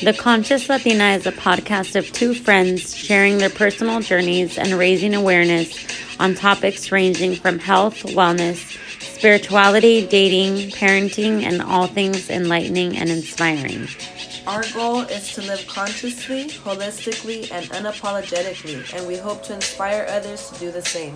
The Conscious Latina is a podcast of two friends sharing their personal journeys and raising awareness on topics ranging from health, wellness, spirituality, dating, parenting, and all things enlightening and inspiring. Our goal is to live consciously, holistically, and unapologetically, and we hope to inspire others to do the same.